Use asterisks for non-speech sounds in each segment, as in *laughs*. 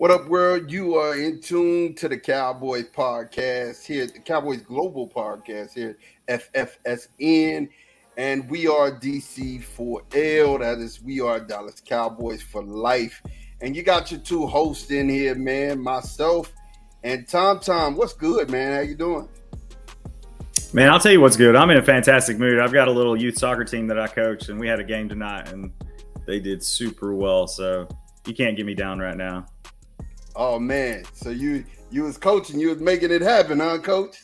What up, world? You are in tune to the Cowboys podcast here, the Cowboys Global podcast here FFSN. And we are DC4L. That is, we are Dallas Cowboys for life. And you got your two hosts in here, man, myself and Tom Tom. What's good, man? How you doing? Man, I'll tell you what's good. I'm in a fantastic mood. I've got a little youth soccer team that I coach, and we had a game tonight, and they did super well. So you can't get me down right now. Oh man, so you you was coaching, you was making it happen, huh, coach?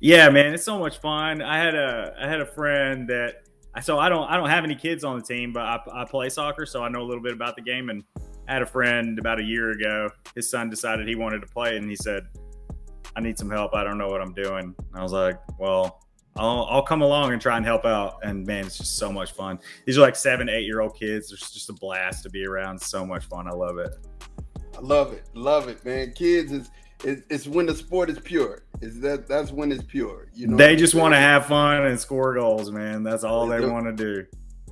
Yeah, man, it's so much fun. I had a I had a friend that so I don't I don't have any kids on the team, but I, I play soccer, so I know a little bit about the game. And I had a friend about a year ago. His son decided he wanted to play, and he said, "I need some help. I don't know what I'm doing." And I was like, "Well." I'll, I'll come along and try and help out. And man, it's just so much fun. These are like seven, eight year old kids. It's just a blast to be around. So much fun. I love it. I love it, love it, man. Kids is it's, it's when the sport is pure. Is that that's when it's pure. You know, they just want to have fun and score goals, man. That's all they, they want to do.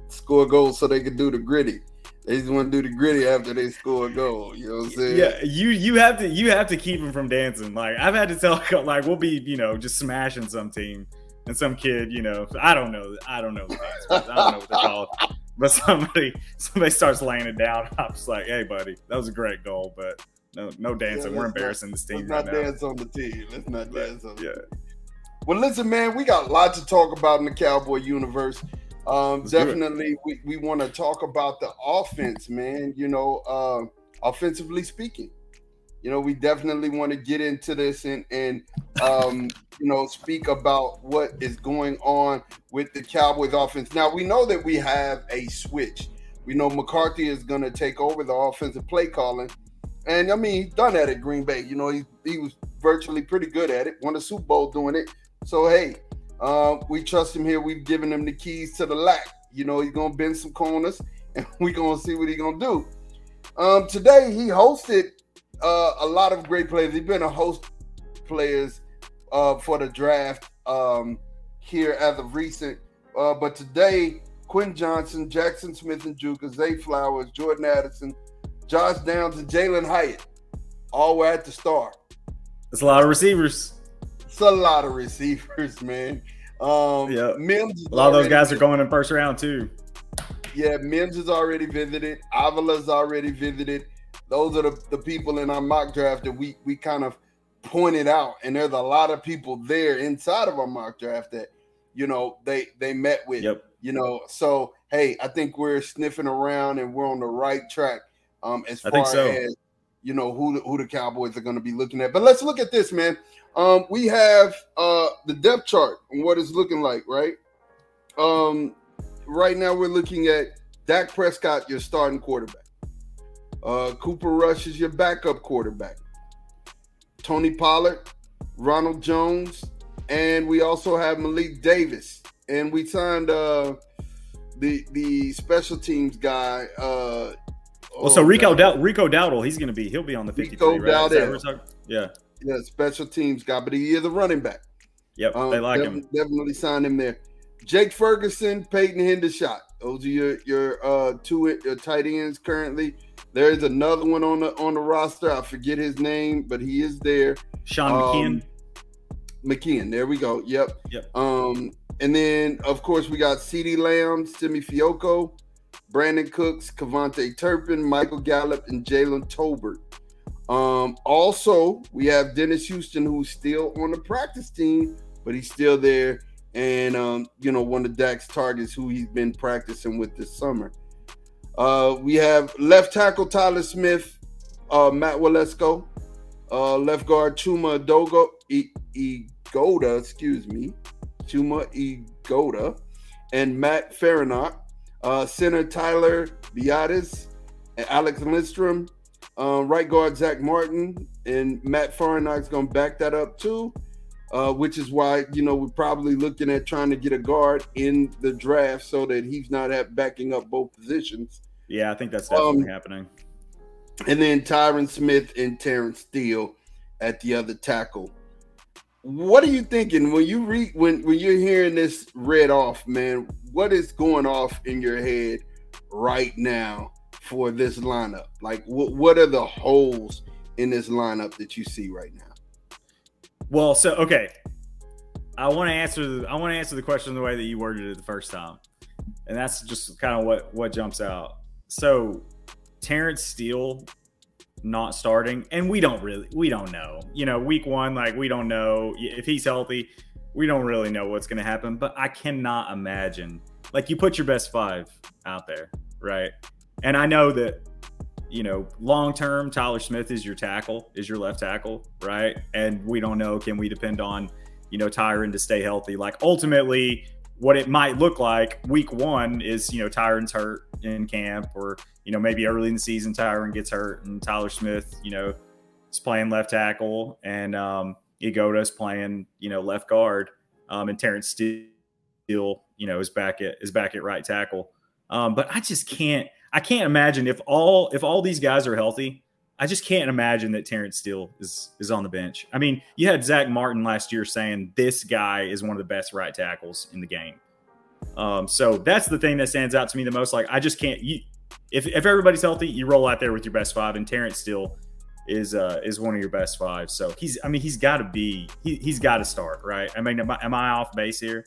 Score goals so they can do the gritty. They just want to do the gritty after they score a goal. You know what I'm saying? Yeah, you you have to you have to keep them from dancing. Like I've had to tell *laughs* like we'll be you know just smashing some team and some kid you know I don't know I don't know I don't know what they're called *laughs* but somebody somebody starts laying it down. *laughs* I'm just like, hey, buddy, that was a great goal, but no, no dancing. Yeah, We're embarrassing not, this team. Let's right not now. dance on the team. Let's not but, dance on. Yeah. Well, listen, man, we got a lot to talk about in the Cowboy universe. Um, definitely, we, we want to talk about the offense, man. You know, uh, offensively speaking you know, we definitely want to get into this and and um, you know speak about what is going on with the Cowboys offense. Now we know that we have a switch. We know McCarthy is going to take over the offensive play calling, and I mean he's done that at Green Bay. You know, he he was virtually pretty good at it. Won a Super Bowl doing it. So hey, uh, we trust him here. We've given him the keys to the lack. You know, he's gonna bend some corners, *laughs* and we're gonna see what he's gonna do. Um, today he hosted uh, a lot of great players. He's been a host players uh, for the draft um, here as of recent. Uh, but today, Quinn Johnson, Jaxon Smith-Njigba, Zay Flowers, Jordan Addison, Josh Downs, and Jalin Hyatt all were at the start. It's a lot of receivers. It's a lot of receivers, man. Um, yeah, Mims. A lot of those guys visited. are going in first round too. Yeah, Mims has already visited. Avila's already visited those are the, the people in our mock draft that we we kind of pointed out, and there's a lot of people there inside of our mock draft that you know they they met with. Yep. You know, so hey, I think we're sniffing around and we're on the right track um, as far so. as you know who the, who the Cowboys are going to be looking at. But let's look at this, man. Um, we have uh, the depth chart and what it's looking like, right? Um, right now we're looking at Dak Prescott, your starting quarterback. Uh, Cooper Rush is your backup quarterback. Tony Pollard, Ronald Jones, and we also have Malik Davis. And we signed uh, the the special teams guy. Uh, Well, so oh, Rico God. Dow- Rico Dowdle, he's going to be he'll be on the fifty Rico right? Is Dowdle. what we're talking- Yeah. yeah, special teams guy, but he is a running back. Yep. Um, they like def- him. Definitely signed him there. Jake Ferguson, Peyton Hendershot. Those are your your uh, two uh, tight ends currently. There is another one on the on the roster. I forget his name, but he is there. Sean um, McKeon. McKeon. There we go. Yep. Yep. Um, and then of course we got CeeDee Lamb, Simi Fehoko, Brandin Cooks, KaVontae Turpin, Michael Gallup, and Jalen Tolbert. Um, also we have Dennis Houston, who's still on the practice team, but he's still there. And um, you know, one of Dak's targets who he's been practicing with this summer. Uh, we have left tackle Tyler Smith, uh, Matt Waletzko, uh, left guard Chuma Dogo, e- Egoda, excuse me, Chuma Egoda, and Matt Farniok. Uh, center Tyler Biadasz, and Alex Lindstrom. Uh, right guard Zack Martin and Matt Farniok's going to back that up too, uh, which is why you know we're probably looking at trying to get a guard in the draft so that he's not at backing up both positions. Yeah, I think that's definitely um, happening. and then Tyron Smith and Terence Steele at the other tackle. What are you thinking when you read when when you're hearing this read off, man? What is going off in your head right now for this lineup? Like, what what are the holes in this lineup that you see right now? Well, so okay, I want to answer. The, I want to answer the question the way that you worded it the first time, and that's just kind of what what jumps out. So, Terence Steele not starting, and we don't really we don't know. You know, week one, like we don't know if he's healthy. We don't really know what's going to happen, but I cannot imagine. Like you put your best five out there, right? And I know that you know, long term, Tyler Smith is your tackle, is your left tackle, right? And we don't know, can we depend on, you know, Tyron to stay healthy? Like ultimately, what it might look like week one is, you know, Tyron's hurt in camp, or, you know, maybe early in the season, Tyron gets hurt and Tyler Smith, you know, is playing left tackle and um, Igoda's playing, you know, left guard. Um, and Terence Steele, you know, is back at is back at right tackle. Um, but I just can't I can't imagine if all if all these guys are healthy. I just can't imagine that Terence Steele is is on the bench. I mean, you had Zack Martin last year saying this guy is one of the best right tackles in the game. Um, so that's the thing that stands out to me the most. Like, I just can't. You, if if everybody's healthy, you roll out there with your best five, and Terence Steele is uh is one of your best five. So he's I mean he's got to be he, he's got to start right. I mean, am I, am I off base here?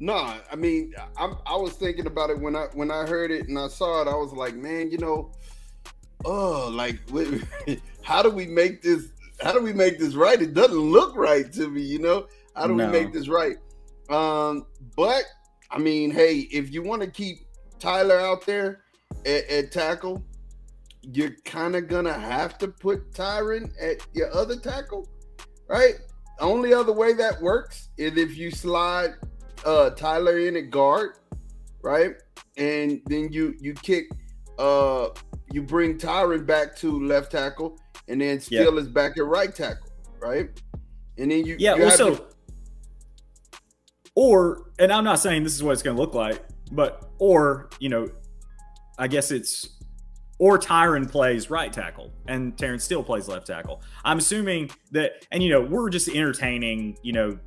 No, I mean, I'm, I was thinking about it when I when I heard it and I saw it. I was like, man, you know, oh, like, what, *laughs* how do we make this? How do we make this right? It doesn't look right to me, you know. How do No. we make this right? Um, but I mean, hey, if you want to keep Tyler out there at, at tackle, you're kind of gonna have to put Tyron at your other tackle, right? Only other way that works is if you slide uh Tyler in at guard, right? And then you you kick uh you bring Tyron back to left tackle and then Steele is back at right tackle, right? And then you Yeah. you have to- or and I'm not saying this is what it's going to look like, but or you know, I guess it's or Tyron plays right tackle and Terence Steele plays left tackle. I'm assuming that, and you know, we're just entertaining, you know,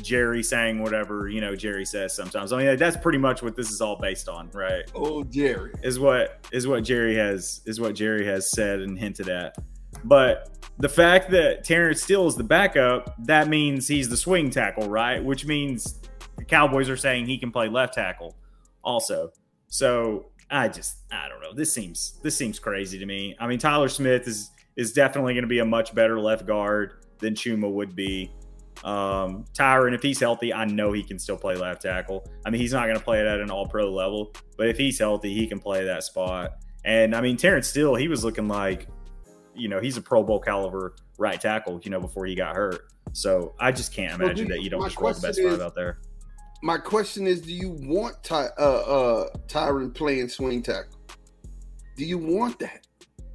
Jerry saying whatever you know Jerry says sometimes. I mean, that's pretty much what this is all based on, right? oh Jerry. is what is what Jerry has is what Jerry has said and hinted at. But the fact that Terence Steele is the backup, that means he's the swing tackle, right? Which means the Cowboys are saying he can play left tackle also. So I just I don't know. This seems this seems crazy to me. I mean, Tyler Smith is is definitely going to be a much better left guard than Chuma would be. Um, Tyron, if he's healthy, I know he can still play left tackle. I mean, he's not going to play it at an all pro level, but if he's healthy, he can play that spot. And I mean, Terence Steele, he was looking like, you know, he's a Pro Bowl caliber right tackle, you know, before he got hurt. So I just can't imagine well, that you don't just roll the best five out there. My question is, do you want Ty, uh, uh, Tyron playing swing tackle? Do you want that?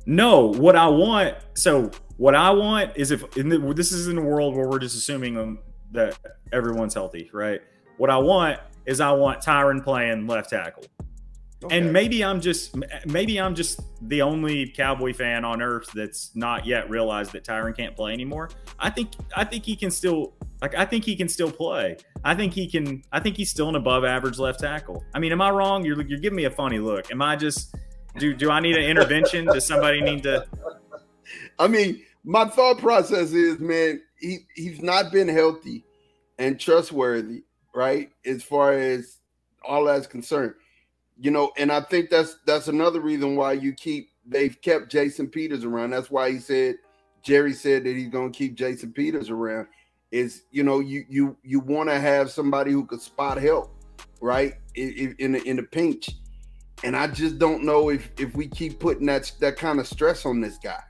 No. What I want, so what I want is if the, this is in a world where we're just assuming um, that everyone's healthy, right? What I want is I want Tyron playing left tackle. Okay. And maybe I'm just maybe I'm just the only Cowboy fan on earth that's not yet realized that Tyron can't play anymore. I think I think he can still like I think he can still play. I think he can I think he's still an above average left tackle. I mean, am I wrong? You're you're giving me a funny look. Am I just do do I need an intervention? Does somebody need to I mean, my thought process is, man, he he's not been healthy and trustworthy, right? As far as all that's concerned you know, and I think that's that's another reason why you keep they've kept Jason Peters around. That's why he said Jerry said that he's going to keep Jason Peters around. Is you know you you you want to have somebody who could spot help, right? In in in a pinch, and I just don't know if if we keep putting that that kind of stress on this guy.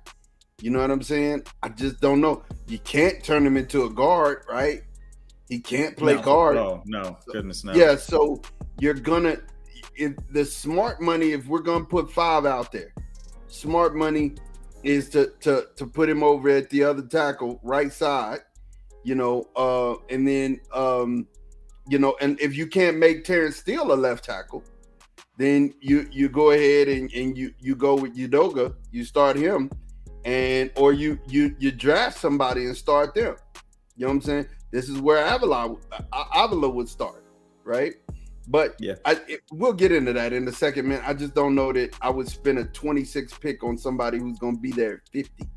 You know what I'm saying? I just don't know. You can't turn him into a guard, right? He can't play no, guard. No, no, goodness no. Yeah, so you're gonna if the smart money, if we're gonna put five out there, smart money is to to to put him over at the other tackle, right side, you know, uh, and then um, you know, and if you can't make Terence Steele a left tackle, then you you go ahead and, and you you go with Edoga, you start him, and or you you you draft somebody and start them. You know what I'm saying? This is where Avila Avila would start, right? But yeah, I, it, we'll get into that in a second, man. I just don't know that I would spend a 26 pick on somebody who's going to be there at 50,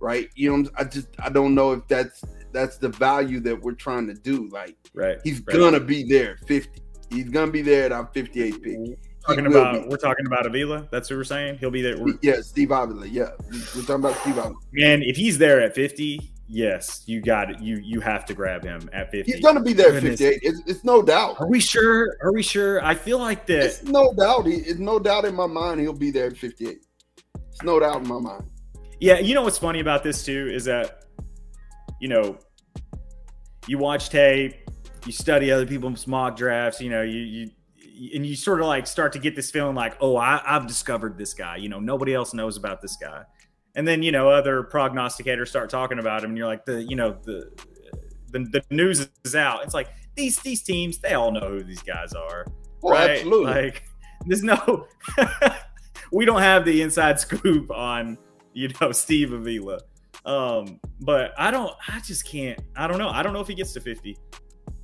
right? You know, I just I don't know if that's that's the value that we're trying to do. Like, right, he's right. gonna be there 50. He's gonna be there at our 58 pick. Mm-hmm. Talking about we're talking about Avila. That's what we're saying. He'll be there. We're, yeah, Steve Avila. Yeah, we're talking about Steve Avila. Man, if he's there at 50, yes, you got it. You you have to grab him at 50. He's gonna be there at 58. It's, it's, no doubt. Are we sure? Are we sure? I feel like that. It's no doubt. it's no doubt in my mind he'll be there at 58. It's no doubt in my mind. Yeah, you know what's funny about this too is that you know you watch tape, you study other people's mock drafts, you know, you you and you sort of like start to get this feeling like, oh, I, I've discovered this guy. You know, nobody else knows about this guy. And then you know other prognosticators start talking about him and you're like the you know the the, the news is out. It's like these these teams they all know who these guys are. Oh, right? absolutely. like there's no *laughs* we don't have the inside scoop on you know steve avila. Um but i don't i just can't i don't know. I don't know if he gets to 50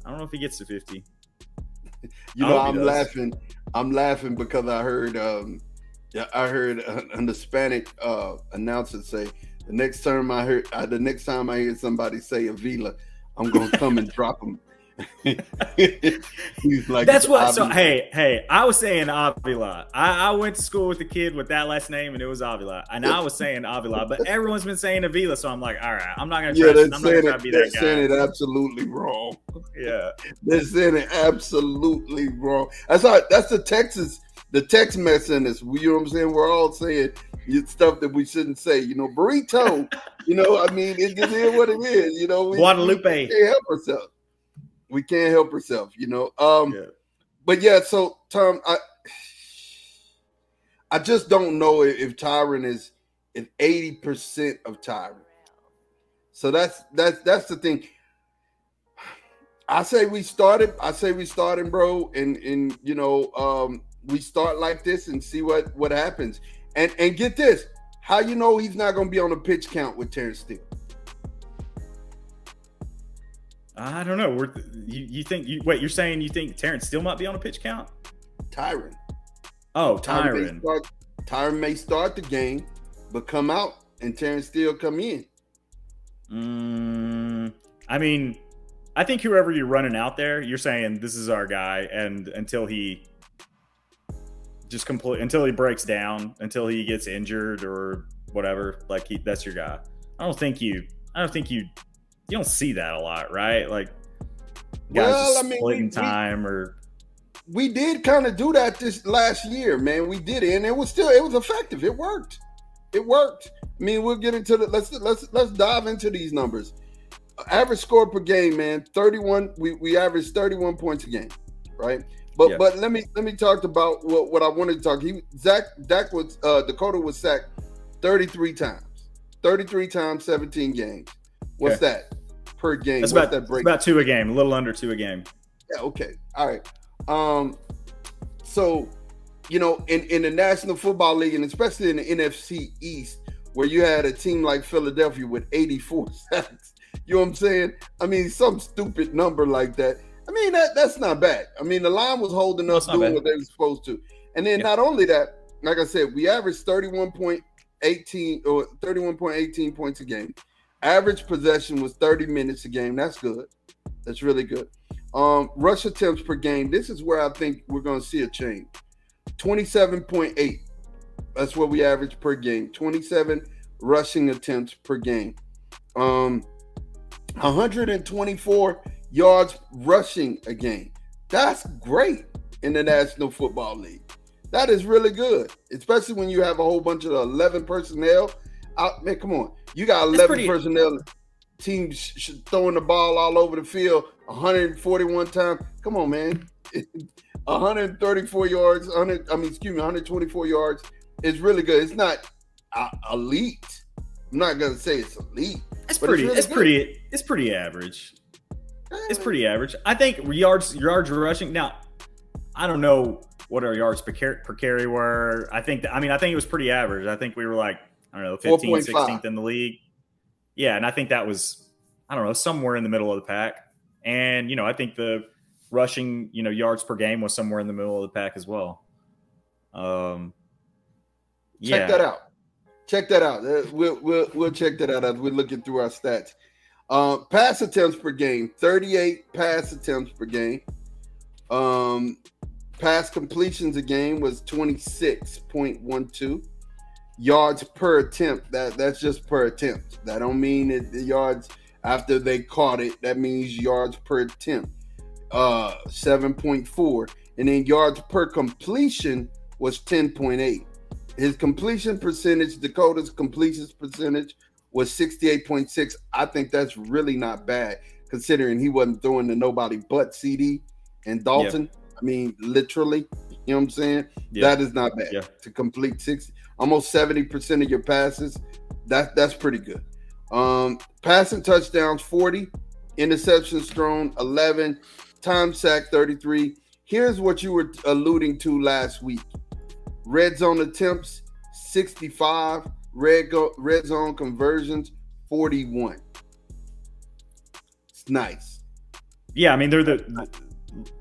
i don't know if he gets to 50 you know i'm laughing i'm laughing because i heard um yeah, I heard an Hispanic uh, announcer say the next time I heard uh, the next time I hear somebody say Avila, I'm gonna come and drop him. *laughs* He's like that's what. So hey, hey, I was saying Avila. I, I, went to school with a kid with that last name, and it was Avila. And I was saying Avila, but everyone's been saying Avila, so I'm like, all right, I'm not gonna. Yeah, I'm not gonna try to be that guy. They're saying it absolutely wrong. *laughs* Yeah, they're saying it absolutely wrong. That's how. That's the Texas the text messengers. You know what I'm saying? We're all saying stuff that we shouldn't say. You know, burrito. you know, I mean, it, it is what it is. You know, we, Guadalupe we can't help ourselves. We can't help ourselves. You know. Um, yeah. but yeah. So Tom, I I just don't know if, if Tyron is an eighty percent of Tyron. So that's that's that's the thing. I say we started. I say we started, bro, and and you know, um, we start like this and see what what happens. And and get this, how you know he's not going to be on a pitch count with Terence Steele? I don't know. We're, you, you think you wait? You're saying you think Terence Steele might be on a pitch count? Tyron. Oh, Tyron. Tyron may start, Tyron may start the game, but come out and Terence Steele come in. Mm, I mean, I think whoever you're running out there, you're saying this is our guy, and until he just complete until he breaks down, until he gets injured or whatever. Like he, that's your guy. I don't think you. I don't think you you don't see that a lot, right? Like guys well, I mean, splitting we, time we, or we did kind of do that this last year, man. We did it, and it was still it was effective. It worked. It worked. I mean, we'll get into the let's let's let's dive into these numbers. Average score per game, man. Thirty-one. We we averaged thirty-one points a game, right? But yeah. but let me let me talk about what, what I wanted to talk. He Zach Dak was uh, Dakota was sacked thirty-three times. Thirty-three times, seventeen games. What's okay. that per game? That's about that break? About two a game. A little under two a game. Yeah. Okay. All right. Um, so, you know, in, in the National Football League and especially in the NFC East, where you had a team like Philadelphia with 84 *laughs* sacks, you know what I'm saying? I mean, some stupid number like that. I mean, that that's not bad. I mean, the line was holding up, doing bad. what they were supposed to. And then yeah. not only that, like I said, we averaged 31.18 or 31.18 points a game. Average possession was 30 minutes a game. That's good. That's really good. Um, rush attempts per game. This is where I think we're going to see a change. 27.8. That's what we average per game. 27 rushing attempts per game. Um, 124 yards rushing a game. That's great in the National Football League. That is really good, especially when you have a whole bunch of 11 personnel. Man, come on. You got 11 pretty, personnel teams sh- throwing the ball all over the field 141 times. Come on, man. *laughs* 134 yards, 100, I mean, excuse me, 124 yards It's really good. It's not uh, elite. I'm not gonna say it's elite. It's pretty. It's, really it's pretty. It's pretty average. It's pretty average. I think yards yards rushing. Now, I don't know what our yards per carry were. I think. That, I mean, I think it was pretty average. I think we were like I don't know, 15th, 16th in the league. Yeah, and I think that was I don't know somewhere in the middle of the pack. And, you know, I think the rushing, you know, yards per game was somewhere in the middle of the pack as well. Um, check that out. Check that out. Uh, we'll, we'll, we'll check that out as we're looking through our stats. Uh, pass attempts per game 38 pass attempts per game. Um, pass completions a game was 26.12 yards per attempt. That that's just per attempt. That don't mean that the yards after they caught it. That means yards per attempt, uh, 7.4. And then yards per completion was 10.8. His completion percentage, Dakota's completion percentage was 68.6. I think that's really not bad considering he wasn't throwing to nobody but CD and Dalton. I mean, literally, you know what I'm saying? That is not bad to complete 60, almost 70% of your passes. That that's pretty good. Um, passing touchdowns 40, interceptions thrown 11, time sack 33. Here's what you were alluding to last week. Red zone attempts 65, red go, red zone conversions 41. It's nice. Yeah, I mean they're the, the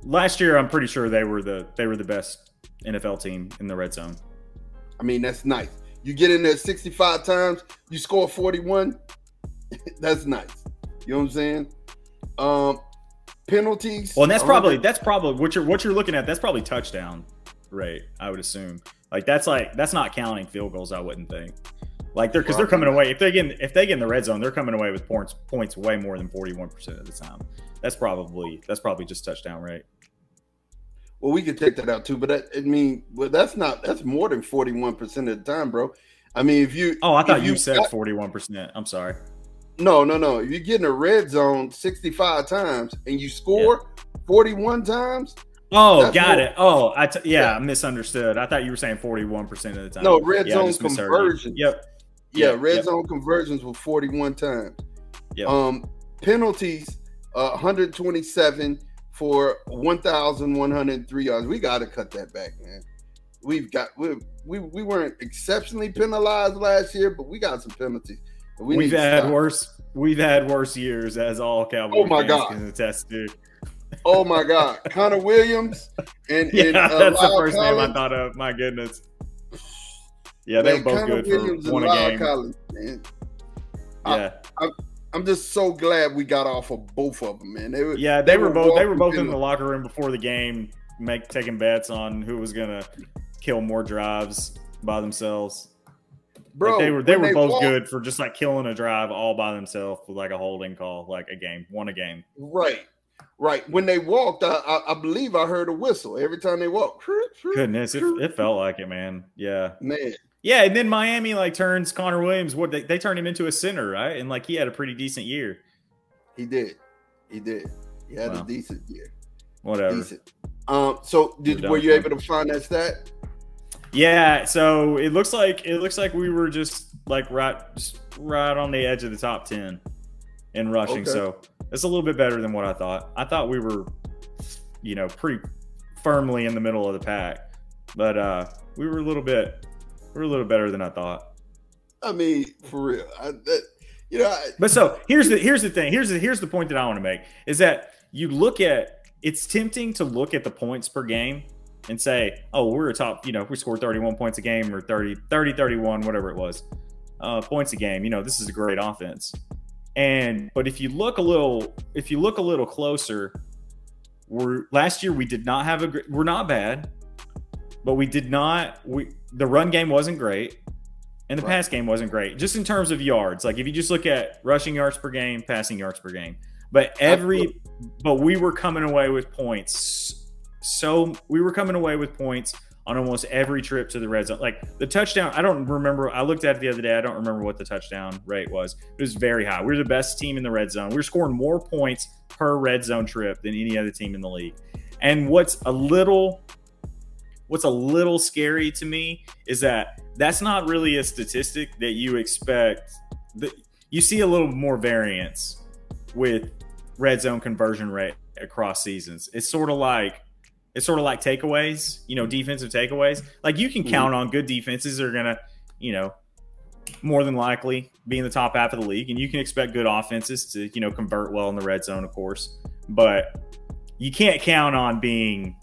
last year I'm pretty sure they were the they were the best NFL team in the red zone. I mean, that's nice. You get in there 65 times, you score 41. *laughs* that's nice. You know what I'm saying? Um, penalties. Well, and that's probably that's probably what you're what you're looking at. That's probably touchdown rate. I would assume. Like that's like that's not counting field goals. I wouldn't think. Like they're because they're coming away. If they get in, if they get in the red zone, they're coming away with points points way more than forty one percent of the time. That's probably that's probably just touchdown rate. Well, we could take that out too, but that, I mean, well, that's not that's more than forty one percent of the time, bro. I mean, if you oh, I thought you, you, said forty one percent. I'm sorry. No, no, no. If you get in a red zone sixty five times and you score forty one times. Oh, got more. it. Oh, I t- yeah, yeah, I misunderstood. I thought you were saying forty one percent of the time. No, red yeah, zone conversions. Yep. Yeah, yep. red yep. zone conversions were forty one times. Yep. Um, penalties, uh, one hundred twenty seven for 1,103 yards. We got to cut that back, man. We've got we, we we weren't exceptionally penalized last year, but we got some penalties. We have had worse. We've had worse years, as all Cowboys oh my God. can attest to. Oh my God, *laughs* Connor Williams and, yeah, and uh, *laughs* that's La'el the first Collins. name I thought of. My goodness. *sighs* Yeah, they were both Connor good Williams for one game. Collins, man. Yeah. I, I, I'm just so glad we got off of both of them, man. They were, yeah, they, they were, were both they were both in the locker room before the game, make taking bets on who was gonna kill more drives by themselves. bro. Like they were they were they both walk, good for just like killing a drive all by themselves with like a holding call, like a game, won a game. Right, right. When they walked, I, I, I believe I heard a whistle every time they walked. Goodness, it, it felt like it, man. Yeah, man. Yeah, and then Miami like turns Connor Williams. What they, they turned him into a center, right? And like he had a pretty decent year. He did. He did. He had wow. a decent year. Whatever. Decent. Um. So did were you able to find that stat? Yeah, so it looks like it looks like we were just like right just right on the edge of the top 10 in rushing. Okay. So it's a little bit better than what I thought. I thought we were you know, pretty firmly in the middle of the pack. But uh we were a little bit were a little better than I thought. I mean, for real. I, that, you know, I, but so here's the here's the thing. Here's the here's the point that I want to make is that you look at it's tempting to look at the points per game and say, oh, we're a top, you know, we scored 31 points a game or 30, 30, 31, whatever it was, uh, points a game. You know, this is a great offense. And but if you look a little, if you look a little closer, we're last year we did not have a we're not bad, but we did not we the run game wasn't great. And the right. pass game wasn't great, just in terms of yards. Like if you just look at rushing yards per game, passing yards per game, but every, but we were coming away with points so we were coming away with points on almost every trip to the red zone. Like the touchdown, I don't remember. I looked at it the other day. I don't remember what the touchdown rate was. It was very high. We are the best team in the red zone. We are scoring more points per red zone trip than any other team in the league. And what's a little what's a little scary to me is that that's not really a statistic that you expect. That you see a little more variance with red zone conversion rate across seasons. It's sort of like it's sort of like takeaways, you know, defensive takeaways. Like you can mm-hmm. count on good defenses are going to, you know, more than likely be in the top half of the league, and you can expect good offenses to, you know, convert well in the red zone, of course. But you can't count on being,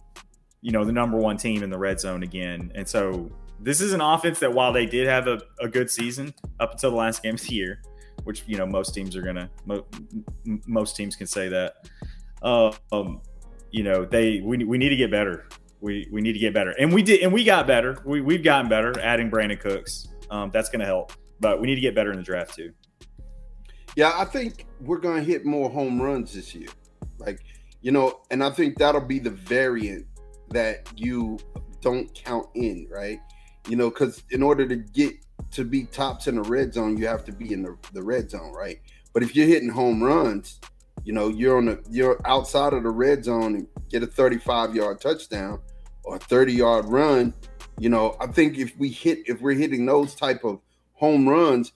you know, the number one team in the red zone again. And so this is an offense that while they did have a, a good season up until the last *laughs* game of the year, which you know most teams are gonna, mo- most teams can say that. Uh, um, you know, they we, we need to get better. We we need to get better, and we did, and we got better. We we've gotten better adding Brandin Cooks. Um, that's going to help, but we need to get better in the draft too. Yeah, I think we're going to hit more home runs this year. Like, you know, and I think that'll be the variant that you don't count in, right? You know, because in order to get to be tops in the red zone, you have to be in the, the red zone, right? But if you're hitting home runs, you know, you're on the you're outside of the red zone and get a 35 yard touchdown or a 30 yard run. You know, I think if we hit if we're hitting those type of home runs,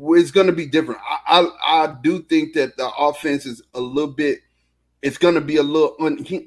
it's going to be different. I, I, I do think that the offense is a little bit. It's going to be a little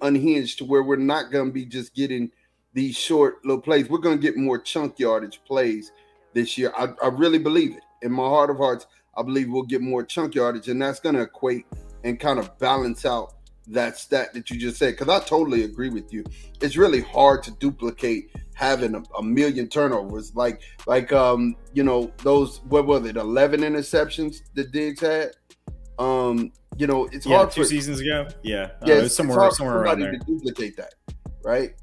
unhinged to where we're not going to be just getting these short little plays. We're going to get more chunk yardage plays this year. I, I really believe it in my heart of hearts. I believe we'll get more chunk yardage, and that's going to equate and kind of balance out that stat that you just said. Because I totally agree with you. It's really hard to duplicate having a, a, million turnovers, like like um you know those what was it, eleven interceptions that Diggs had. Um, you know, it's yeah, hard two for, seasons ago. Yeah, yeah, uh, it's somewhere it's somewhere around there. to duplicate that, right?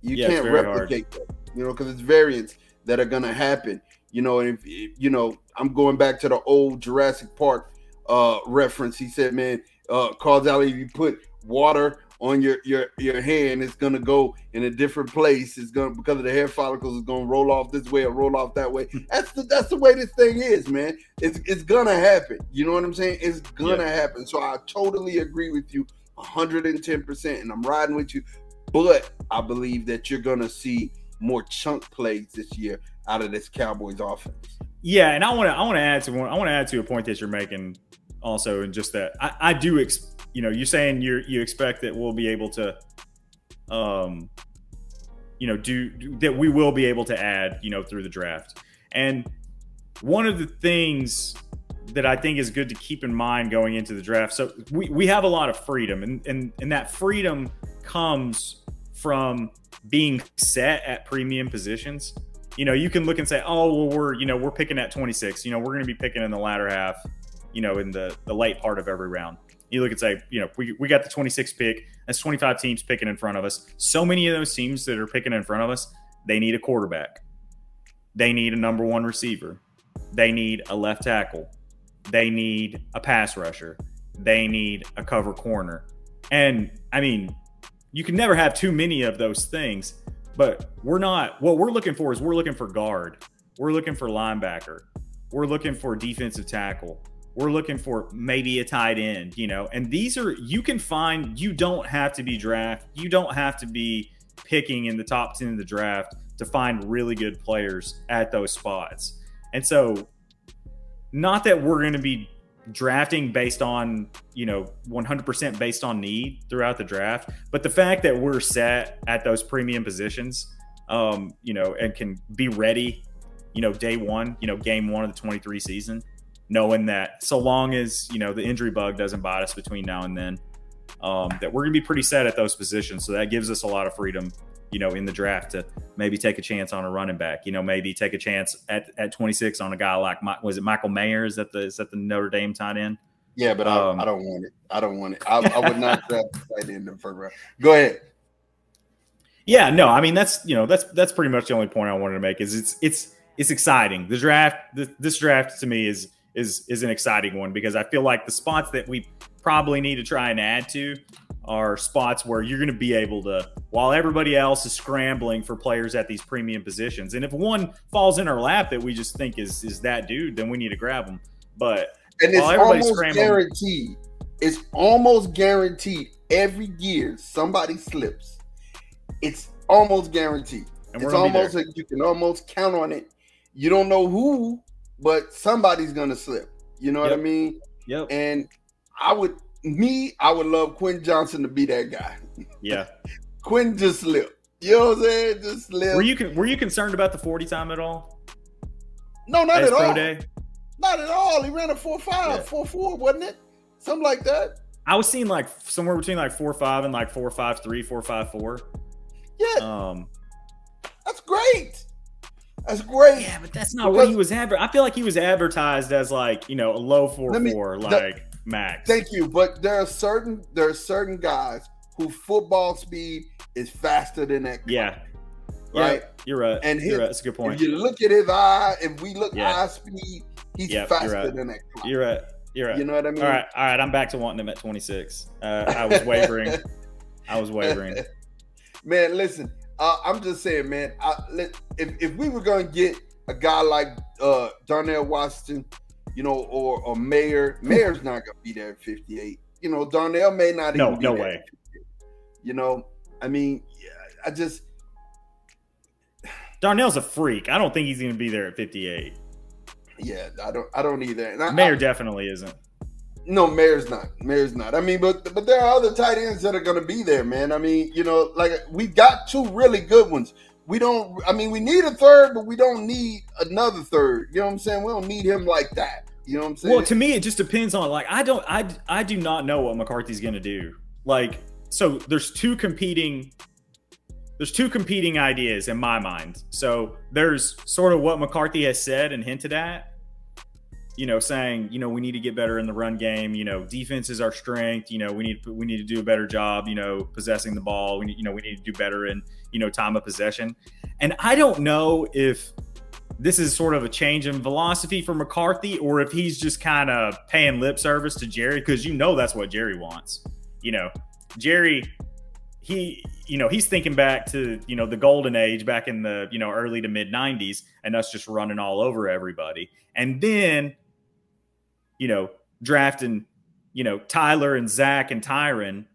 You yeah, can't replicate hard. that, you know, because it's variants that are to happen. You know, and if you know, I'm going back to the old Jurassic Park uh reference. He said, man, uh causality, if you put water on your your your hand, it's gonna go in a different place. It's gonna because of the hair follicles, it's gonna roll off this way or roll off that way. Hmm. That's the that's the way this thing is, man. It's it's gonna happen. You know what I'm saying? It's gonna yeah. happen. So I totally agree with you 110%, and I'm riding with you. But I believe that you're gonna see more chunk plays this year out of this Cowboys offense. Yeah, and I want to I want to add to one I want to add to a point that you're making also, and just that I, I do ex, you know you're saying you you expect that we'll be able to, um, you know, do, do that we will be able to add you know through the draft, and one of the things that I think is good to keep in mind going into the draft. So we, we have a lot of freedom, and, and and that freedom comes from being set at premium positions. You know, you can look and say, "Oh, well, we're you know we're picking at 26. You know, we're going to be picking in the latter half. You know, in the the late part of every round." You look and say, you know, we, we got the 26 pick. That's 25 teams picking in front of us. So many of those teams that are picking in front of us, they need a quarterback. they need a number one receiver. They need a left tackle. They need a pass rusher. They need a cover corner. And I mean, you can never have too many of those things, but we're not, what we're looking for is we're looking for guard. We're looking for linebacker. We're looking for defensive tackle. We're looking for maybe a tight end, you know. And these are, you can find, you don't have to be draft. You don't have to be picking in the top 10 of the draft to find really good players at those spots. And so, not that we're going to be drafting based on, you know, 100% based on need throughout the draft, but the fact that we're set at those premium positions, um, you know, and can be ready, you know, day one, you know, game one of the 23 season, knowing that so long as, you know, the injury bug doesn't bite us between now and then, um, that we're going to be pretty set at those positions. So that gives us a lot of freedom you know, in the draft to maybe take a chance on a running back. You know, maybe take a chance at, at 26 on a guy like was it Michael Mayer? Is that the is that the Notre Dame tight end? Yeah, but I, um, I don't want it. I don't want it. I, I would not *laughs* draft tight end in the first round. Go ahead. Yeah, no, I mean that's you know that's that's pretty much the only point I wanted to make is it's it's it's exciting. The draft, the, this draft to me is is is an exciting one because I feel like the spots that we probably need to try and add to are spots where you're going to be able to, while everybody else is scrambling for players at these premium positions. And if one falls in our lap that we just think is is that dude, then we need to grab them. But and it's almost guaranteed. It's almost guaranteed every year somebody slips. It's almost guaranteed. It's almost like you can almost count on it. You don't know who, but somebody's gonna slip. You know yep. what I mean? Yep. And I would me, I would love Quinn Johnson to be that guy. Yeah. *laughs* Quinn just slipped. You know what I'm saying? Just slipped. Were you were you concerned about the 40 time at all? No, not As at all. Day? Not at all. He ran a 4 5, yeah. 4 4, wasn't it? Something like that. I was seeing like somewhere between like 4 5 and like 4 5 3, 4 5 4. Yeah. Um that's great. That's great. Yeah, but that's not what he was adver- I feel like he was advertised as like, you know, a low 4 me, 4, like the, max. Thank you, but there are certain there are certain guys who football speed is faster than that. Yeah, right. Yeah, you're right. And his, you're right. That's a good point. If you look at his eye, if we look yeah. eye speed, he's yep, faster right. than that. Clock. You're right. You're right. You know what I mean? All right, all right. I'm back to wanting him at 26. Uh, I was wavering. *laughs* I was wavering. Man, listen. Uh, I'm just saying, man. I, if if we were gonna get a guy like uh, Darnell Washington you know, or or Mayer. Mayer's not gonna be there at 58. You know, Darnell may not no, even no way. You know, I mean, I just Darnell's a freak. I don't think he's gonna be there at 58. Yeah, I don't I don't either. And I, Mayer I, definitely isn't. No, Mayer's not. Mayer's not. I mean, but but there are other tight ends that are going to be there, man. I mean, you know, like we got two really good ones. We don't. I mean, we need a third, but we don't need another third. You know what I'm saying? We don't need him like that. You know what I'm saying? Well, to me, it just depends on like I don't I I do not know what McCarthy's going to do. Like, so there's two competing there's two competing ideas in my mind. So there's sort of what McCarthy has said and hinted at. You know, saying you know we need to get better in the run game. You know, defense is our strength. You know, we need we need to do a better job. You know, possessing the ball. We need, you know we need to do better in you know time of possession. And I don't know if this is sort of a change in philosophy for McCarthy, or if he's just kind of paying lip service to Jerry, because you know that's what Jerry wants. You know, Jerry, he, you know, he's thinking back to you know the golden age back in the you know early to mid '90s, and us just running all over everybody, and then, you know, drafting, you know, Tyler and Zack and Tyron,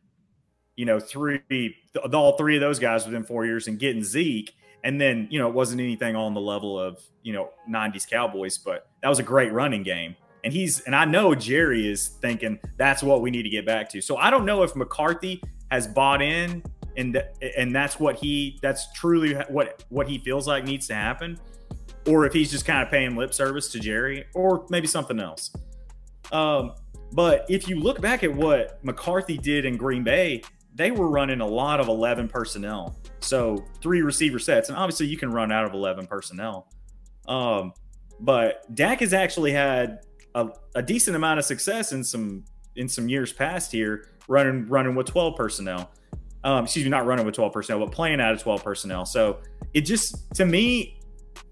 you know, three, all three of those guys within four years, and getting Zeke and then, you know, it wasn't anything on the level of, you know, 90s Cowboys, but that was a great running game. And he's, and I know Jerry is thinking that's what we need to get back to. So I don't know if McCarthy has bought in and and that's what he that's truly what what he feels like needs to happen or if he's just kind of paying lip service to Jerry or maybe something else. Um, but if you look back at what McCarthy did in Green Bay, they were running a lot of 11 personnel. So three receiver sets, and obviously you can run out of eleven personnel. Um, but Dak has actually had a, a, decent amount of success in some in some years past here, running running with twelve personnel. Um, excuse me, not running with twelve personnel, but playing out of twelve personnel. So it just to me,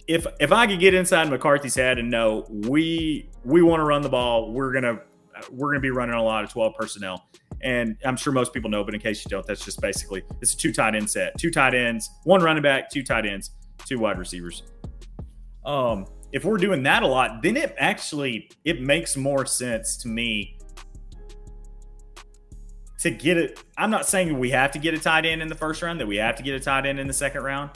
if if I could get inside McCarthy's head and know we we want to run the ball, we're gonna we're gonna be running a lot of twelve personnel. And I'm sure most people know, but in case you don't, that's just basically it's a two tight end set, two tight ends, one running back, two tight ends, two wide receivers. Um, if we're doing that a lot, then it actually it makes more sense to me to get it. I'm not saying we have to get a tight end in the first round, that we have to get a tight end in the second round.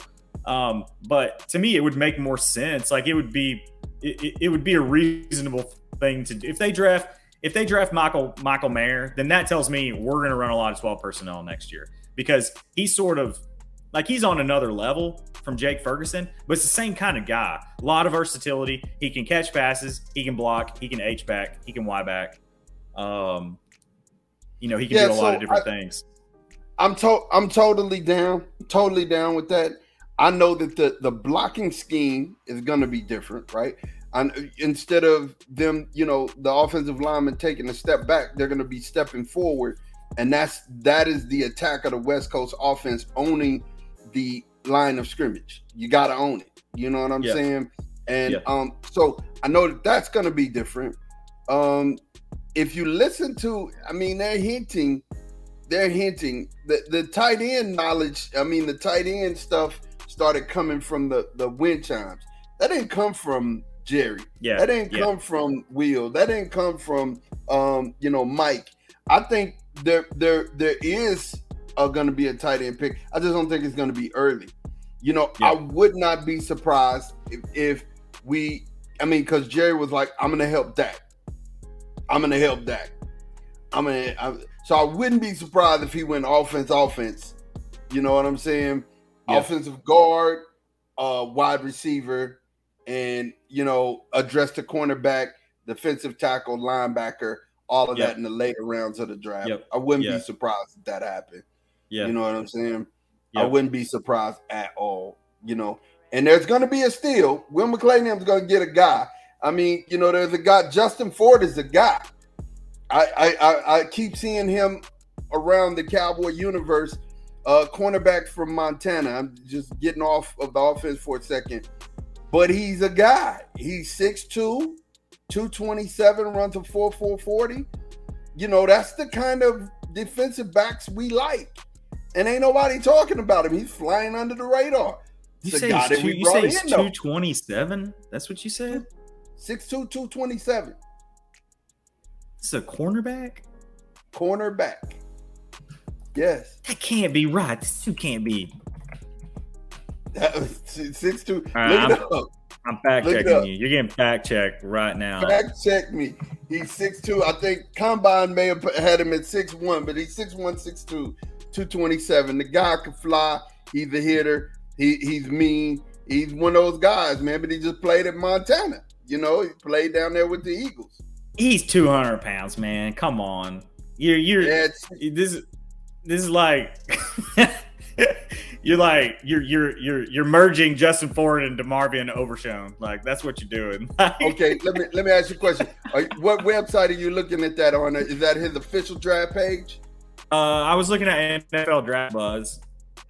Um, but to me, it would make more sense. Like it would be, it, it would be a reasonable thing to do. If they draft, if they draft Michael Michael Mayer, then that tells me we're going to run a lot of 12 personnel next year because he's sort of like he's on another level from Jake Ferguson, but it's the same kind of guy. A lot of versatility. He can catch passes. He can block. He can H back. He can Y back. Um, you know, he can yeah, do a so lot of different I, things. I'm to- I'm totally down, totally down with that. I know that the the blocking scheme is going to be different, right? And instead of them, you know, the offensive lineman taking a step back, they're going to be stepping forward, and that's that is the attack of the West Coast offense owning the line of scrimmage. You got to own it. You know what I'm yeah. saying? And yeah. um, so I know that that's going to be different. Um, if you listen to, I mean, they're hinting, they're hinting that the tight end knowledge. I mean, the tight end stuff started coming from the the wind chimes. That didn't come from Jerry. Yeah. That didn't yeah. come from Will. That didn't come from um, you know, Mike. I think there there there is going to be a tight end pick. I just don't think it's going to be early. You know, yeah. I would not be surprised if, if we. I mean, because Jerry was like, "I'm going to help Dak. I'm going to help Dak. I'm going to." So I wouldn't be surprised if he went offense, offense. You know what I'm saying? Yeah. offensive guard, uh, wide receiver, and you know, address the cornerback, defensive tackle, linebacker, all of yep. that in the later rounds of the draft. Yep. I wouldn't be surprised if that happened. Yeah. You know what I'm saying? I wouldn't be surprised at all. You know, and there's gonna be a steal. Will McClanahan's gonna get a guy. I mean, you know, there's a guy, Justin Ford is a guy. I I I, I keep seeing him around the Cowboy universe uh, cornerback from Montana. I'm just getting off of the offense for a second. But he's a guy. He's 6'2, 227, runs a 4'440. You know, that's the kind of defensive backs we like. And ain't nobody talking about him. He's flying under the radar. You say he's, two, you say he's 227? That's what you said? 6'2, 227. This is a cornerback? Cornerback. Yes. That can't be right. This two can't be. six two. Right, Look I'm, it up. I'm fact Look checking you. You're getting fact checked right now. Fact check me. He's six two. I think Combine may have had him at six one, but he's six one, six two, two twenty seven. The guy can fly. He's a hitter. He he's mean. He's one of those guys, man. But he just played at Montana. You know, he played down there with the Eagles. He's two hundred pounds, man. Come on. You're you're yeah, this this is like *laughs* you're like you're you're you're you're merging Justin Ford and DeMarvion Overshown. Like that's what you're doing. *laughs* okay, let me let me ask you a question. what website are you looking at that on? Is that his official draft page? Uh, I was looking at NFL Draft Buzz.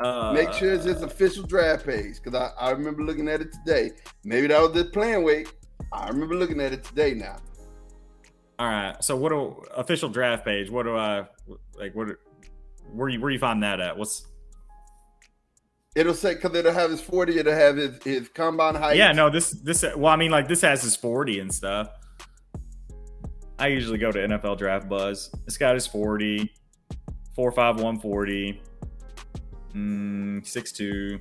Uh, Make sure it's his official draft page because I, I remember looking at it today. Maybe that was the plan weight. I remember looking at it today now. All right. So what do official draft page? What do I like? What where you where you find that at? What's It'll say because it'll have his forty. It'll have his his combine height. Yeah, no, this this well, I mean, like this has his forty and stuff. I usually go to NFL Draft Buzz. This guy is 40, 4'5", 140, mm, 6'2".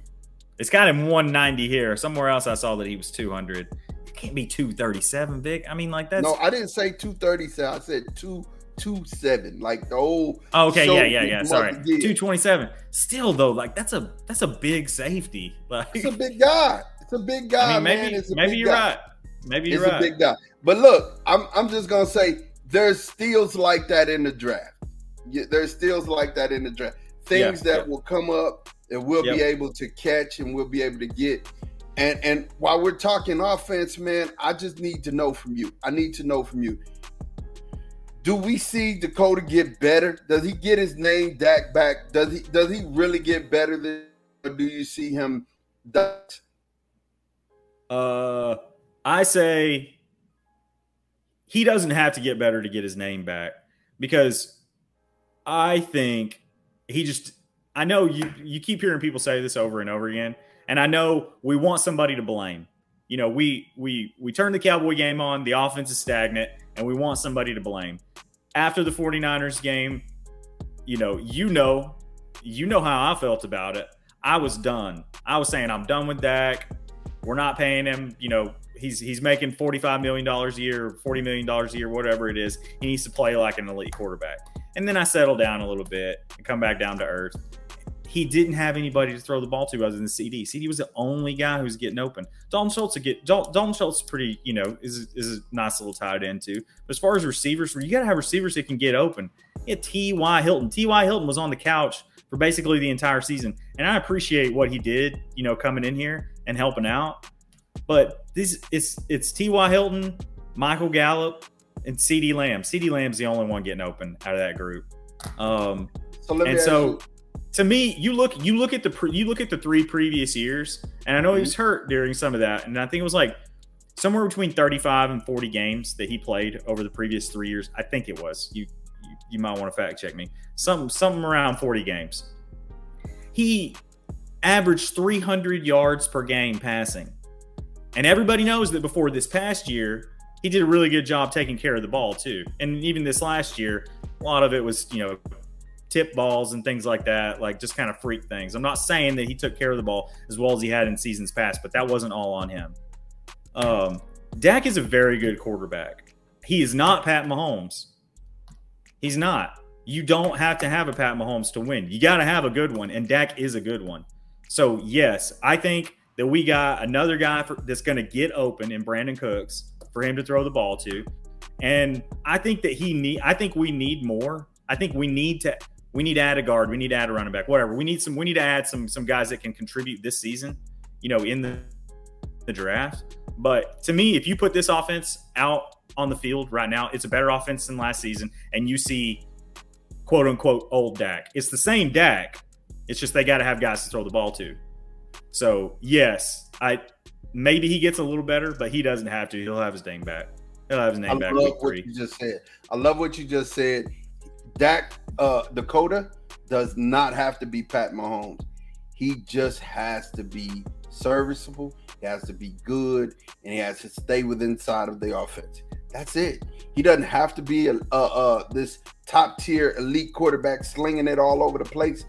It's got him 190 here. Somewhere else I saw that he was 200. It can't be 237, Vic. I mean, like that's... No, I didn't say 237. I said two two seven, like the old. Oh, okay, yeah, yeah, yeah. Sorry, two twenty seven. Still though, like that's a that's a big safety. Like it's a big guy. It's a big guy, I mean, maybe, man. maybe you're guy. right. Maybe you're it's right. a big guy. But look, I'm I'm just gonna say there's steals like that in the draft. There's steals like that in the draft. Things yeah, that yeah. will come up and we'll yep. be able to catch and we'll be able to get. And and while we're talking offense, man, I just need to know from you. I need to know from you do we see Dakota get better? Does he get his name Dak back? Does he does he really get better than or do you see him Uh, I say he doesn't have to get better to get his name back because I think he just. I know you you keep hearing people say this over and over again, and I know we want somebody to blame. You know, we we we turn the Cowboy game on, the offense is stagnant, and we want somebody to blame. After the 49ers game, you know, you know, you know how I felt about it. I was done. I was saying I'm done with Dak. We're not paying him. You know, he's he's making forty five million dollars a year, forty million dollars a year, whatever it is. He needs to play like an elite quarterback. And then I settle down a little bit and come back down to earth. He didn't have anybody to throw the ball to other than CeeDee. CeeDee was the only guy who was getting open. Dalton Schultz get Dalton Schultz pretty, you know, is is a nice little tight end too. But as far as receivers, you got to have receivers that can get open. Yeah, T.Y. Hilton. T.Y. Hilton was on the couch for basically the entire season. And I appreciate what he did, you know, coming in here and helping out. But this it's it's T.Y. Hilton, Michael Gallup, and CeeDee Lamb. CeeDee Lamb's the only one getting open out of that group. Um, so and so to me, you look you look at the pre, you look at the three previous years, and I know he was mm-hmm. hurt during some of that, and I think it was like somewhere between 35 and 40 games that he played over the previous three years. I think it was. You you might want to fact check me. Some something around 40 games. He averaged 300 yards per game passing. And everybody knows that before this past year, he did a really good job taking care of the ball too. And even this last year, a lot of it was, you know, tip balls and things like that, like just kind of freak things. I'm not saying that he took care of the ball as well as he had in seasons past, but that wasn't all on him. Um, Dak is a very good quarterback. He is not Pat Mahomes. He's not. You don't have to have a Pat Mahomes to win. You got to have a good one, and Dak is a good one. So yes, I think that we got another guy for, that's going to get open in Brandin Cooks for him to throw the ball to, and I think that he need. I think we need more. I think we need to. We need to add a guard. We need to add a running back. Whatever. We need some. We need to add some some guys that can contribute this season. You know, in the the draft. But to me, if you put this offense out on the field right now. It's a better offense than last season, and you see quote unquote old Dak. It's the same Dak. It's just they got to have guys to throw the ball to. So yes, I maybe he gets a little better, but he doesn't have to. He'll have his name back. He'll have his name I back. love what you just said. I love what you just said. Dak uh, Dakota does not have to be Pat Mahomes. He just has to be serviceable. He has to be good, and he has to stay within inside of the offense. That's it. He doesn't have to be a, a, a this top tier elite quarterback slinging it all over the place.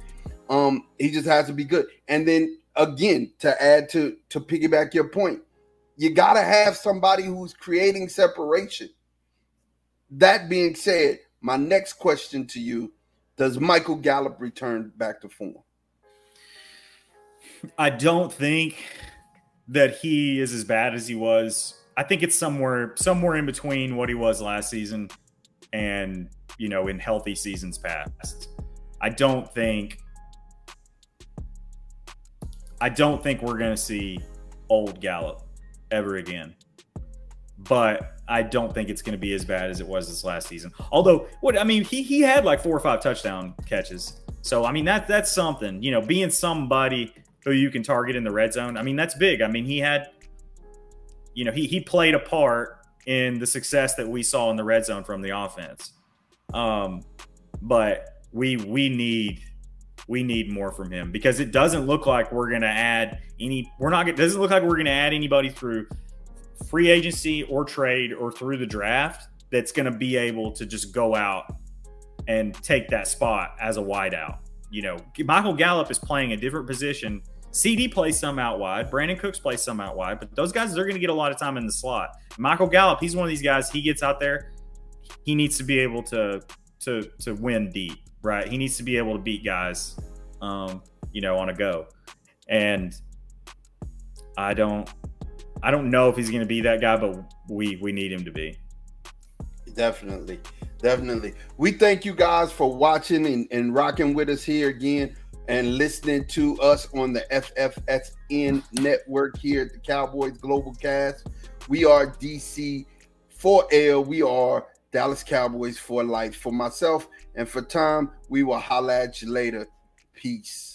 Um, he just has to be good. And then again, to add to to piggyback your point, you got to have somebody who's creating separation. That being said, my next question to you: Does Michael Gallup return back to form? I don't think that he is as bad as he was I think it's somewhere somewhere in between what he was last season and you know in healthy seasons past. I don't think I don't think we're going to see old Gallup ever again. But I don't think it's going to be as bad as it was this last season. Although, what I mean, he he had like four or five touchdown catches. So I mean that that's something. You know, being somebody who you can target in the red zone. I mean that's big. I mean he had you know, he he played a part in the success that we saw in the red zone from the offense. Um, but we we need we need more from him because it doesn't look like we're going to add any. We're not. It doesn't look like we're going to add anybody through free agency or trade or through the draft that's going to be able to just go out and take that spot as a wideout. You know, Michael Gallup is playing a different position CeeDee plays some out wide. Brandin Cooks plays some out wide, but those guys they're going to get a lot of time in the slot. Michael Gallup, he's one of these guys. He gets out there, he needs to be able to to to win deep, right? He needs to be able to beat guys, um, you know, on a go. And I don't, I don't know if he's going to be that guy, but we we need him to be. Definitely, definitely. We thank you guys for watching and, and rocking with us here again and listening to us on the FFSN network here at the Cowboys Global Cast. We are DC for L. We are Dallas Cowboys for life. For myself and for Tom, we will holla at you later. Peace.